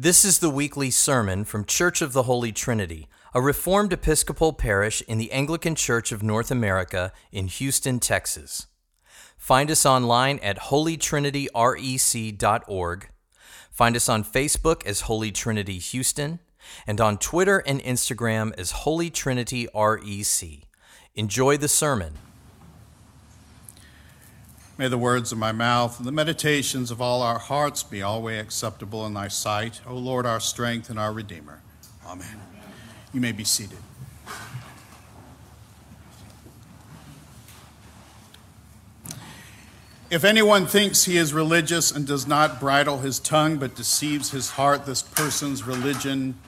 This is the weekly sermon from Church of the Holy Trinity, a Reformed Episcopal parish in the Anglican Church of North America in Houston, Texas. Find us online at holytrinityrec.org. Find us on Facebook as Holy Trinity Houston and on Twitter and Instagram as Holy Trinity REC. Enjoy the sermon. May the words of my mouth and the meditations of all our hearts be always acceptable in thy sight, O Lord, our strength and our Redeemer. Amen. You may be seated. If anyone thinks he is religious and does not bridle his tongue but deceives his heart, this person's religion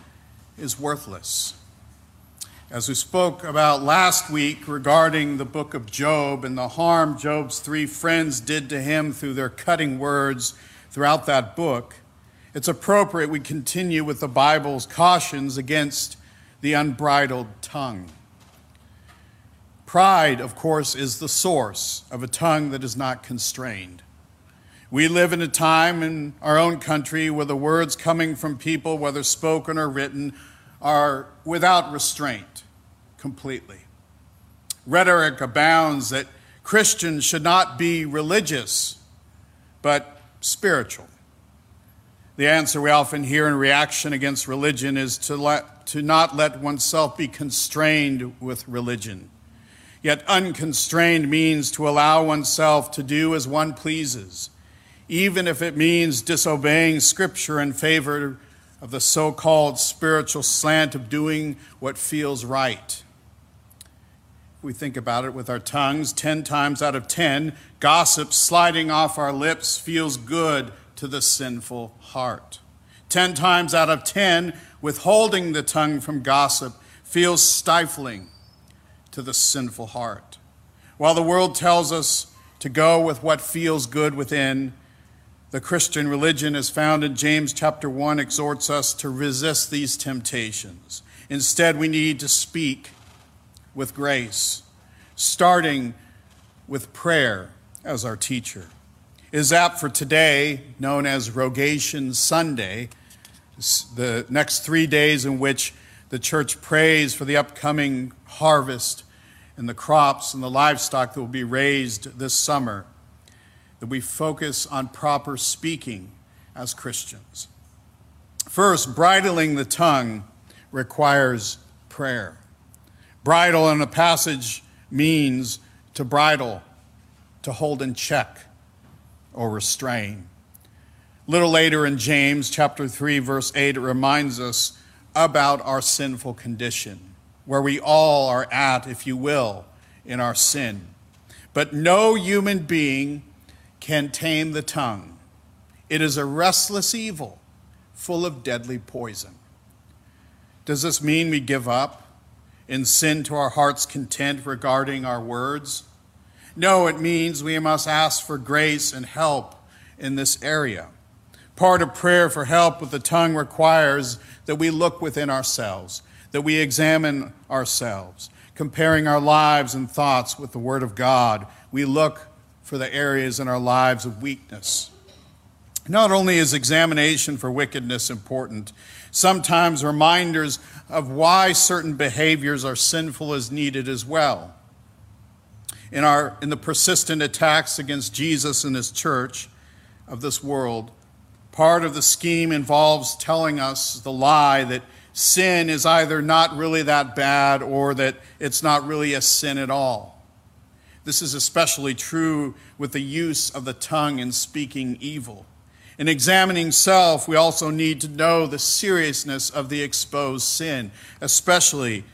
is worthless. As we spoke about last week regarding the book of Job and the harm Job's three friends did to him through their cutting words throughout that book, it's appropriate we continue with the Bible's cautions against the unbridled tongue. Pride, of course, is the source of a tongue that is not constrained. We live in a time in our own country where the words coming from people, whether spoken or written, are without restraint completely. Rhetoric abounds that Christians should not be religious, but spiritual. The answer we often hear in reaction against religion is to, let, to not let oneself be constrained with religion. Yet unconstrained means to allow oneself to do as one pleases, even if it means disobeying Scripture in favor of the so called spiritual slant of doing what feels right. We think about it with our tongues. Ten times out of ten, gossip sliding off our lips feels good to the sinful heart. Ten times out of ten, withholding the tongue from gossip feels stifling to the sinful heart. While the world tells us to go with what feels good within, the Christian religion, as found in James chapter 1, exhorts us to resist these temptations. Instead, we need to speak with grace, starting with prayer as our teacher. It is apt for today, known as Rogation Sunday, the next three days in which the church prays for the upcoming harvest and the crops and the livestock that will be raised this summer that we focus on proper speaking as Christians. First, bridling the tongue requires prayer. Bridle in a passage means to bridle, to hold in check or restrain. A little later in James chapter 3 verse 8 it reminds us about our sinful condition, where we all are at if you will in our sin. But no human being can tame the tongue. It is a restless evil, full of deadly poison. Does this mean we give up and sin to our heart's content regarding our words? No, it means we must ask for grace and help in this area. Part of prayer for help with the tongue requires that we look within ourselves, that we examine ourselves, comparing our lives and thoughts with the Word of God. We look for the areas in our lives of weakness. Not only is examination for wickedness important, sometimes reminders of why certain behaviors are sinful is needed as well. In, our, in the persistent attacks against Jesus and his church of this world, part of the scheme involves telling us the lie that sin is either not really that bad or that it's not really a sin at all. This is especially true with the use of the tongue in speaking evil. In examining self, we also need to know the seriousness of the exposed sin, especially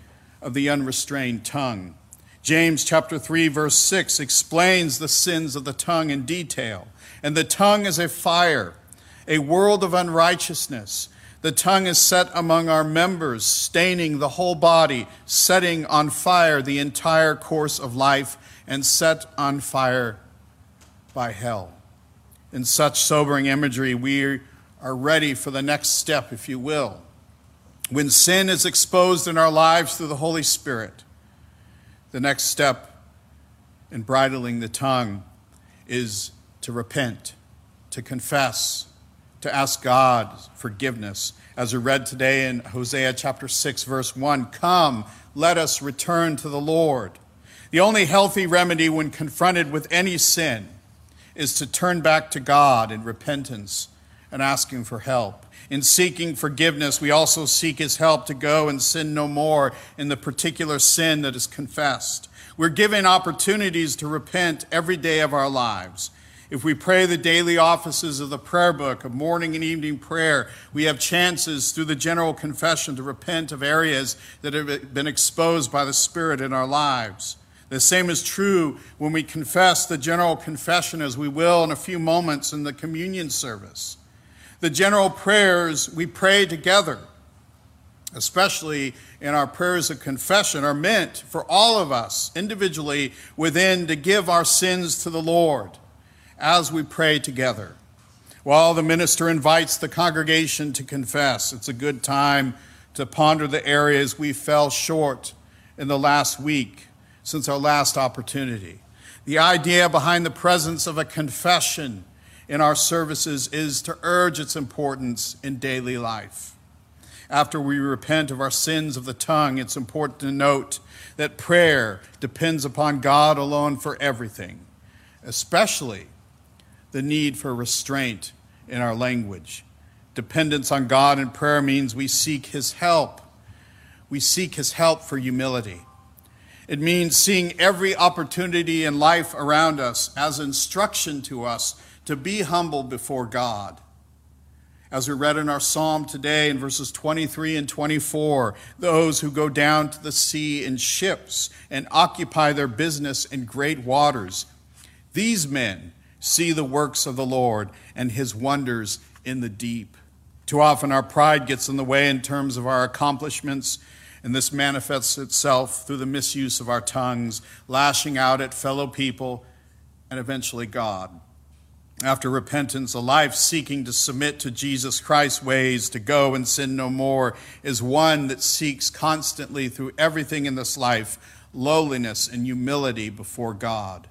of the unrestrained tongue. James chapter 3 verse 6 explains the sins of the tongue in detail. And the tongue is a fire, a world of unrighteousness. The tongue is set among our members, staining the whole body, setting on fire the entire course of life and set on fire by hell. In such sobering imagery, we are ready for the next step, if you will. When sin is exposed in our lives through the Holy Spirit, the next step in bridling the tongue is to repent, to confess, to ask God forgiveness. As we read today in Hosea chapter 6, verse 1 Come, let us return to the Lord. The only healthy remedy when confronted with any sin is to turn back to God in repentance and asking for help. In seeking forgiveness, we also seek His help to go and sin no more in the particular sin that is confessed. We're given opportunities to repent every day of our lives. If we pray the daily offices of the prayer book of morning and evening prayer, we have chances through the general confession to repent of areas that have been exposed by the Spirit in our lives. The same is true when we confess the general confession, as we will in a few moments in the communion service. The general prayers we pray together, especially in our prayers of confession, are meant for all of us individually within to give our sins to the Lord as we pray together. While the minister invites the congregation to confess, it's a good time to ponder the areas we fell short in the last week since our last opportunity. The idea behind the presence of a confession in our services is to urge its importance in daily life. After we repent of our sins of the tongue, it's important to note that prayer depends upon God alone for everything, especially the need for restraint in our language. Dependence on God in prayer means we seek His help. We seek His help for humility. It means seeing every opportunity in life around us as instruction to us to be humble before God. As we read in our psalm today in verses 23 and 24, those who go down to the sea in ships and occupy their business in great waters, these men see the works of the Lord and his wonders in the deep. Too often our pride gets in the way in terms of our accomplishments and this manifests itself through the misuse of our tongues, lashing out at fellow people and eventually God. After repentance, a life seeking to submit to Jesus Christ's ways, to go and sin no more, is one that seeks constantly through everything in this life lowliness and humility before God.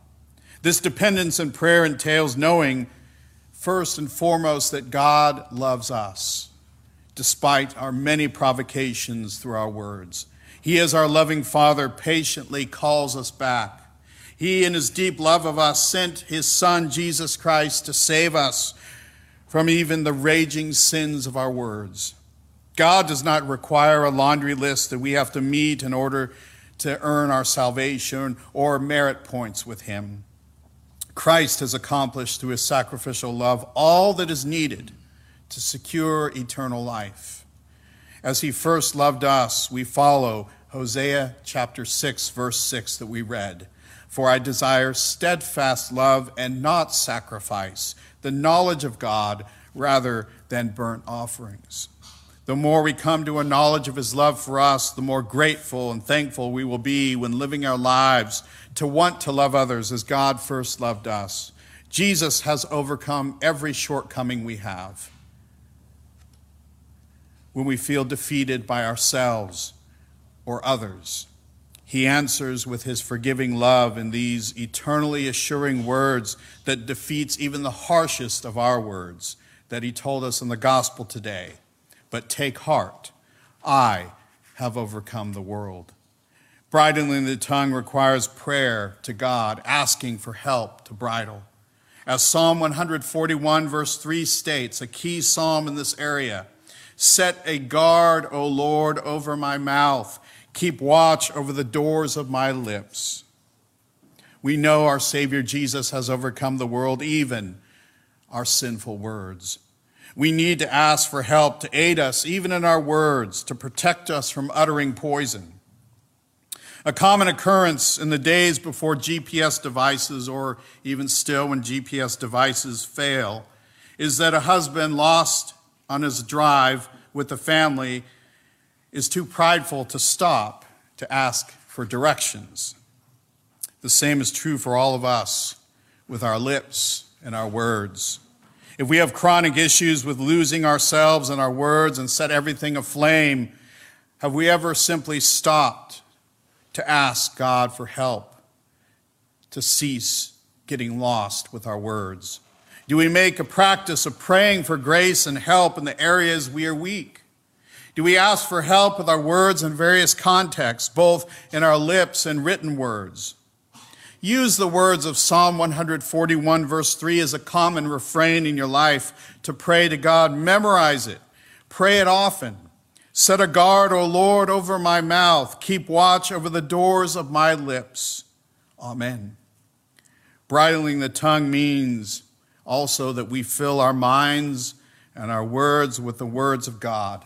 This dependence and prayer entails knowing, first and foremost, that God loves us despite our many provocations through our words. He, as our loving Father, patiently calls us back. He, in his deep love of us, sent his Son, Jesus Christ, to save us from even the raging sins of our words. God does not require a laundry list that we have to meet in order to earn our salvation or merit points with him. Christ has accomplished through his sacrificial love all that is needed to secure eternal life. As he first loved us, we follow Hosea chapter 6, verse 6 that we read. For I desire steadfast love and not sacrifice, the knowledge of God rather than burnt offerings. The more we come to a knowledge of his love for us, the more grateful and thankful we will be when living our lives to want to love others as God first loved us. Jesus has overcome every shortcoming we have when we feel defeated by ourselves or others. He answers with his forgiving love in these eternally assuring words that defeats even the harshest of our words that he told us in the gospel today. But take heart, I have overcome the world. Bridling the tongue requires prayer to God, asking for help to bridle. As Psalm 141, verse 3 states, a key psalm in this area, Set a guard, O Lord, over my mouth. Keep watch over the doors of my lips. We know our Savior Jesus has overcome the world, even our sinful words. We need to ask for help to aid us, even in our words, to protect us from uttering poison. A common occurrence in the days before GPS devices, or even still when GPS devices fail, is that a husband lost on his drive with the family is too prideful to stop to ask for directions. The same is true for all of us with our lips and our words. If we have chronic issues with losing ourselves and our words and set everything aflame, have we ever simply stopped to ask God for help to cease getting lost with our words? Do we make a practice of praying for grace and help in the areas we are weak? Do we ask for help with our words in various contexts, both in our lips and written words? Use the words of Psalm 141, verse 3, as a common refrain in your life to pray to God. Memorize it. Pray it often. Set a guard, O Lord, over my mouth. Keep watch over the doors of my lips. Amen. Bridling the tongue means also that we fill our minds and our words with the words of God,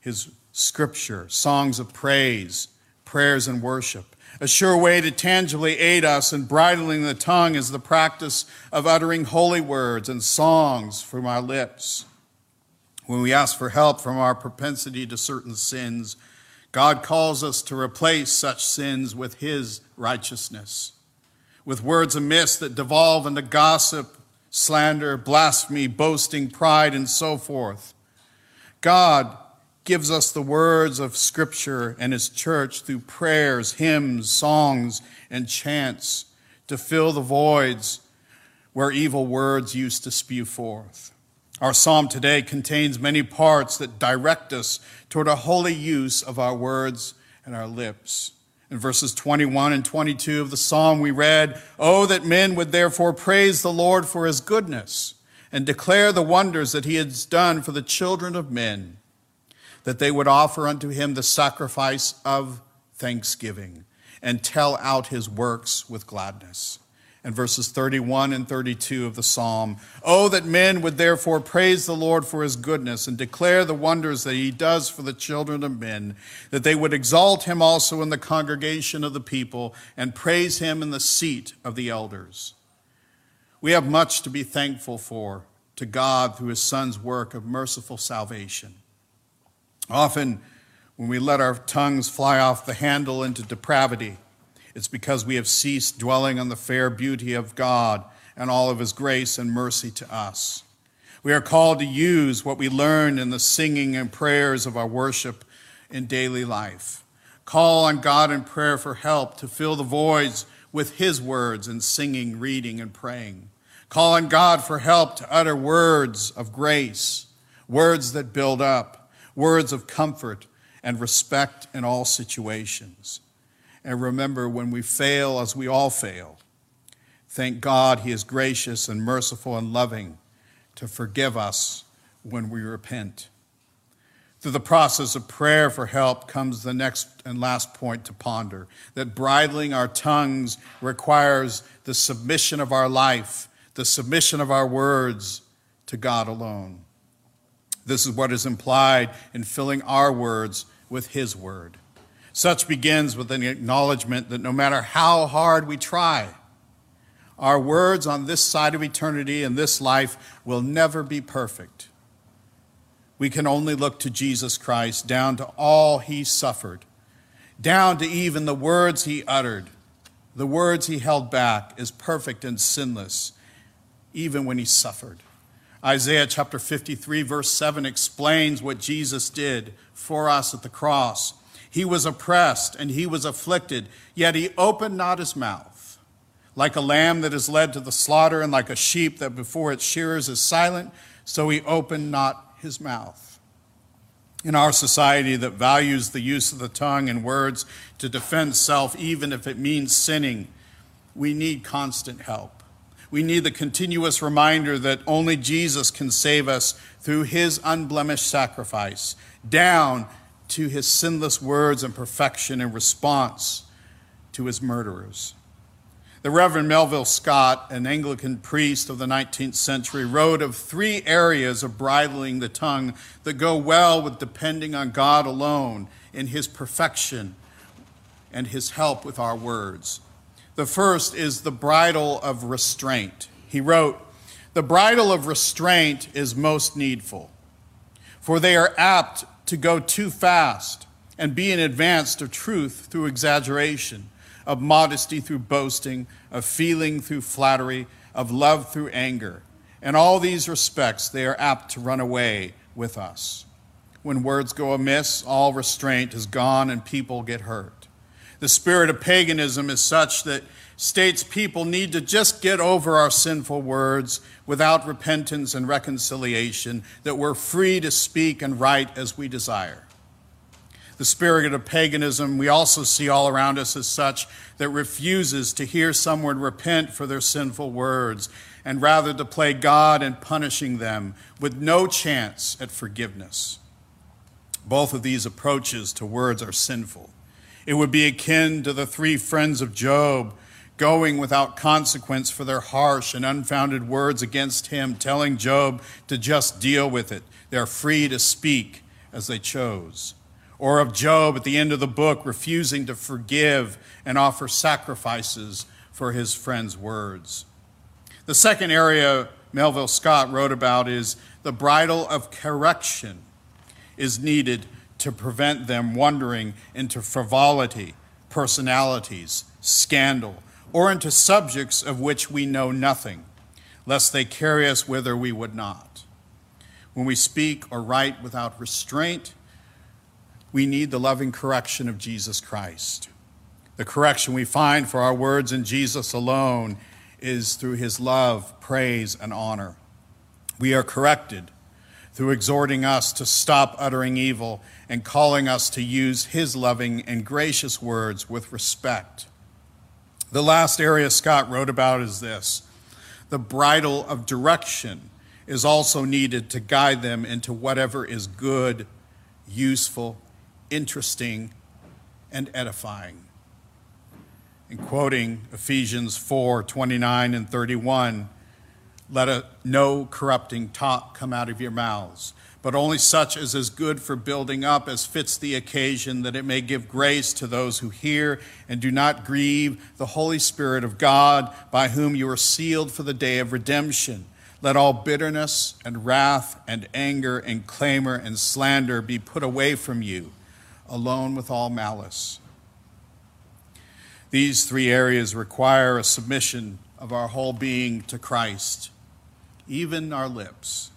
His scripture, songs of praise, prayers, and worship. A sure way to tangibly aid us in bridling the tongue is the practice of uttering holy words and songs from our lips. When we ask for help from our propensity to certain sins, God calls us to replace such sins with His righteousness, with words amiss that devolve into gossip, slander, blasphemy, boasting, pride, and so forth. God gives us the words of Scripture and His church through prayers, hymns, songs, and chants to fill the voids where evil words used to spew forth. Our psalm today contains many parts that direct us toward a holy use of our words and our lips. In verses 21 and 22 of the psalm, we read, Oh, that men would therefore praise the Lord for his goodness and declare the wonders that he has done for the children of men, that they would offer unto him the sacrifice of thanksgiving and tell out his works with gladness and verses 31 and 32 of the psalm. Oh, that men would therefore praise the Lord for his goodness and declare the wonders that he does for the children of men, that they would exalt him also in the congregation of the people and praise him in the seat of the elders. We have much to be thankful for to God through his Son's work of merciful salvation. Often, when we let our tongues fly off the handle into depravity, it's because we have ceased dwelling on the fair beauty of God and all of his grace and mercy to us. We are called to use what we learn in the singing and prayers of our worship in daily life. Call on God in prayer for help to fill the voids with his words in singing, reading, and praying. Call on God for help to utter words of grace, words that build up, words of comfort and respect in all situations. And remember, when we fail, as we all fail, thank God He is gracious and merciful and loving to forgive us when we repent. Through the process of prayer for help comes the next and last point to ponder that bridling our tongues requires the submission of our life, the submission of our words to God alone. This is what is implied in filling our words with His word. Such begins with an acknowledgement that no matter how hard we try, our words on this side of eternity and this life will never be perfect. We can only look to Jesus Christ, down to all he suffered, down to even the words he uttered, the words he held back, as perfect and sinless, even when he suffered. Isaiah chapter 53, verse 7 explains what Jesus did for us at the cross. He was oppressed and he was afflicted, yet he opened not his mouth. Like a lamb that is led to the slaughter, and like a sheep that before its shearers is silent, so he opened not his mouth. In our society that values the use of the tongue and words to defend self, even if it means sinning, we need constant help. We need the continuous reminder that only Jesus can save us through his unblemished sacrifice, down to his sinless words and perfection in response to his murderers. The Reverend Melville Scott, an Anglican priest of the 19th century, wrote of three areas of bridling the tongue that go well with depending on God alone in his perfection and his help with our words. The first is the bridle of restraint. He wrote, The bridle of restraint is most needful, for they are apt to go too fast and be in advance of truth through exaggeration, of modesty through boasting, of feeling through flattery, of love through anger. In all these respects, they are apt to run away with us. When words go amiss, all restraint is gone and people get hurt. The spirit of paganism is such that states people need to just get over our sinful words without repentance and reconciliation, that we're free to speak and write as we desire. The spirit of paganism we also see all around us as such that refuses to hear someone repent for their sinful words and rather to play God in punishing them with no chance at forgiveness. Both of these approaches to words are sinful. It would be akin to the three friends of Job going without consequence for their harsh and unfounded words against him, telling Job to just deal with it. They're free to speak as they chose. Or of Job at the end of the book refusing to forgive and offer sacrifices for his friends' words. The second area Melville Scott wrote about is the bridle of correction is needed to prevent them wandering into frivolity, personalities, scandal, or into subjects of which we know nothing, lest they carry us whither we would not. When we speak or write without restraint, we need the loving correction of Jesus Christ. The correction we find for our words in Jesus alone is through his love, praise, and honor. We are corrected through exhorting us to stop uttering evil and calling us to use his loving and gracious words with respect. The last area Scott wrote about is this the bridle of direction is also needed to guide them into whatever is good, useful, interesting, and edifying. In quoting Ephesians 4 29 and 31, let a, no corrupting talk come out of your mouths, but only such as is good for building up as fits the occasion, that it may give grace to those who hear, and do not grieve the Holy Spirit of God, by whom you are sealed for the day of redemption. Let all bitterness and wrath and anger and clamor and slander be put away from you, alone with all malice. These three areas require a submission of our whole being to Christ even our lips.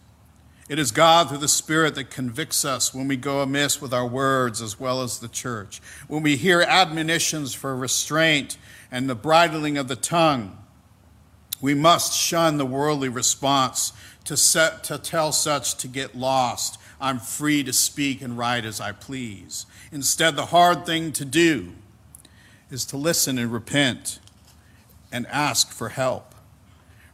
It is God through the Spirit that convicts us when we go amiss with our words as well as the church. When we hear admonitions for restraint and the bridling of the tongue, we must shun the worldly response to, set, to tell such to get lost. I'm free to speak and write as I please. Instead, the hard thing to do is to listen and repent and ask for help.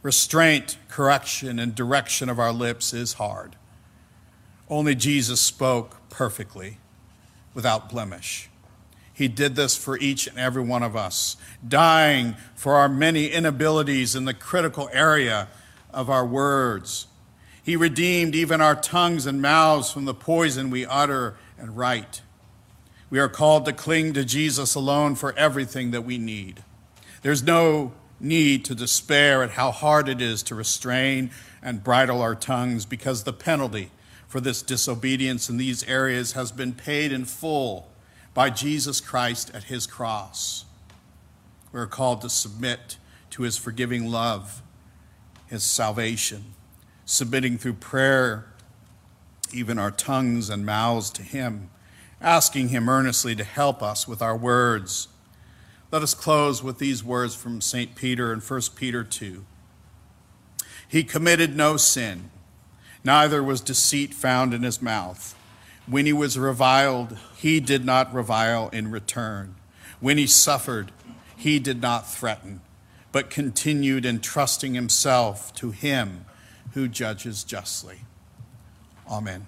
Restraint, correction, and direction of our lips is hard. Only Jesus spoke perfectly, without blemish. He did this for each and every one of us, dying for our many inabilities in the critical area of our words. He redeemed even our tongues and mouths from the poison we utter and write. We are called to cling to Jesus alone for everything that we need. There's no need to despair at how hard it is to restrain and bridle our tongues because the penalty for this disobedience in these areas has been paid in full by Jesus Christ at his cross. We're called to submit to his forgiving love, his salvation, submitting through prayer, even our tongues and mouths to him, asking him earnestly to help us with our words let us close with these words from St. Peter in 1 Peter 2. He committed no sin, neither was deceit found in his mouth. When he was reviled, he did not revile in return. When he suffered, he did not threaten, but continued entrusting himself to him who judges justly. Amen.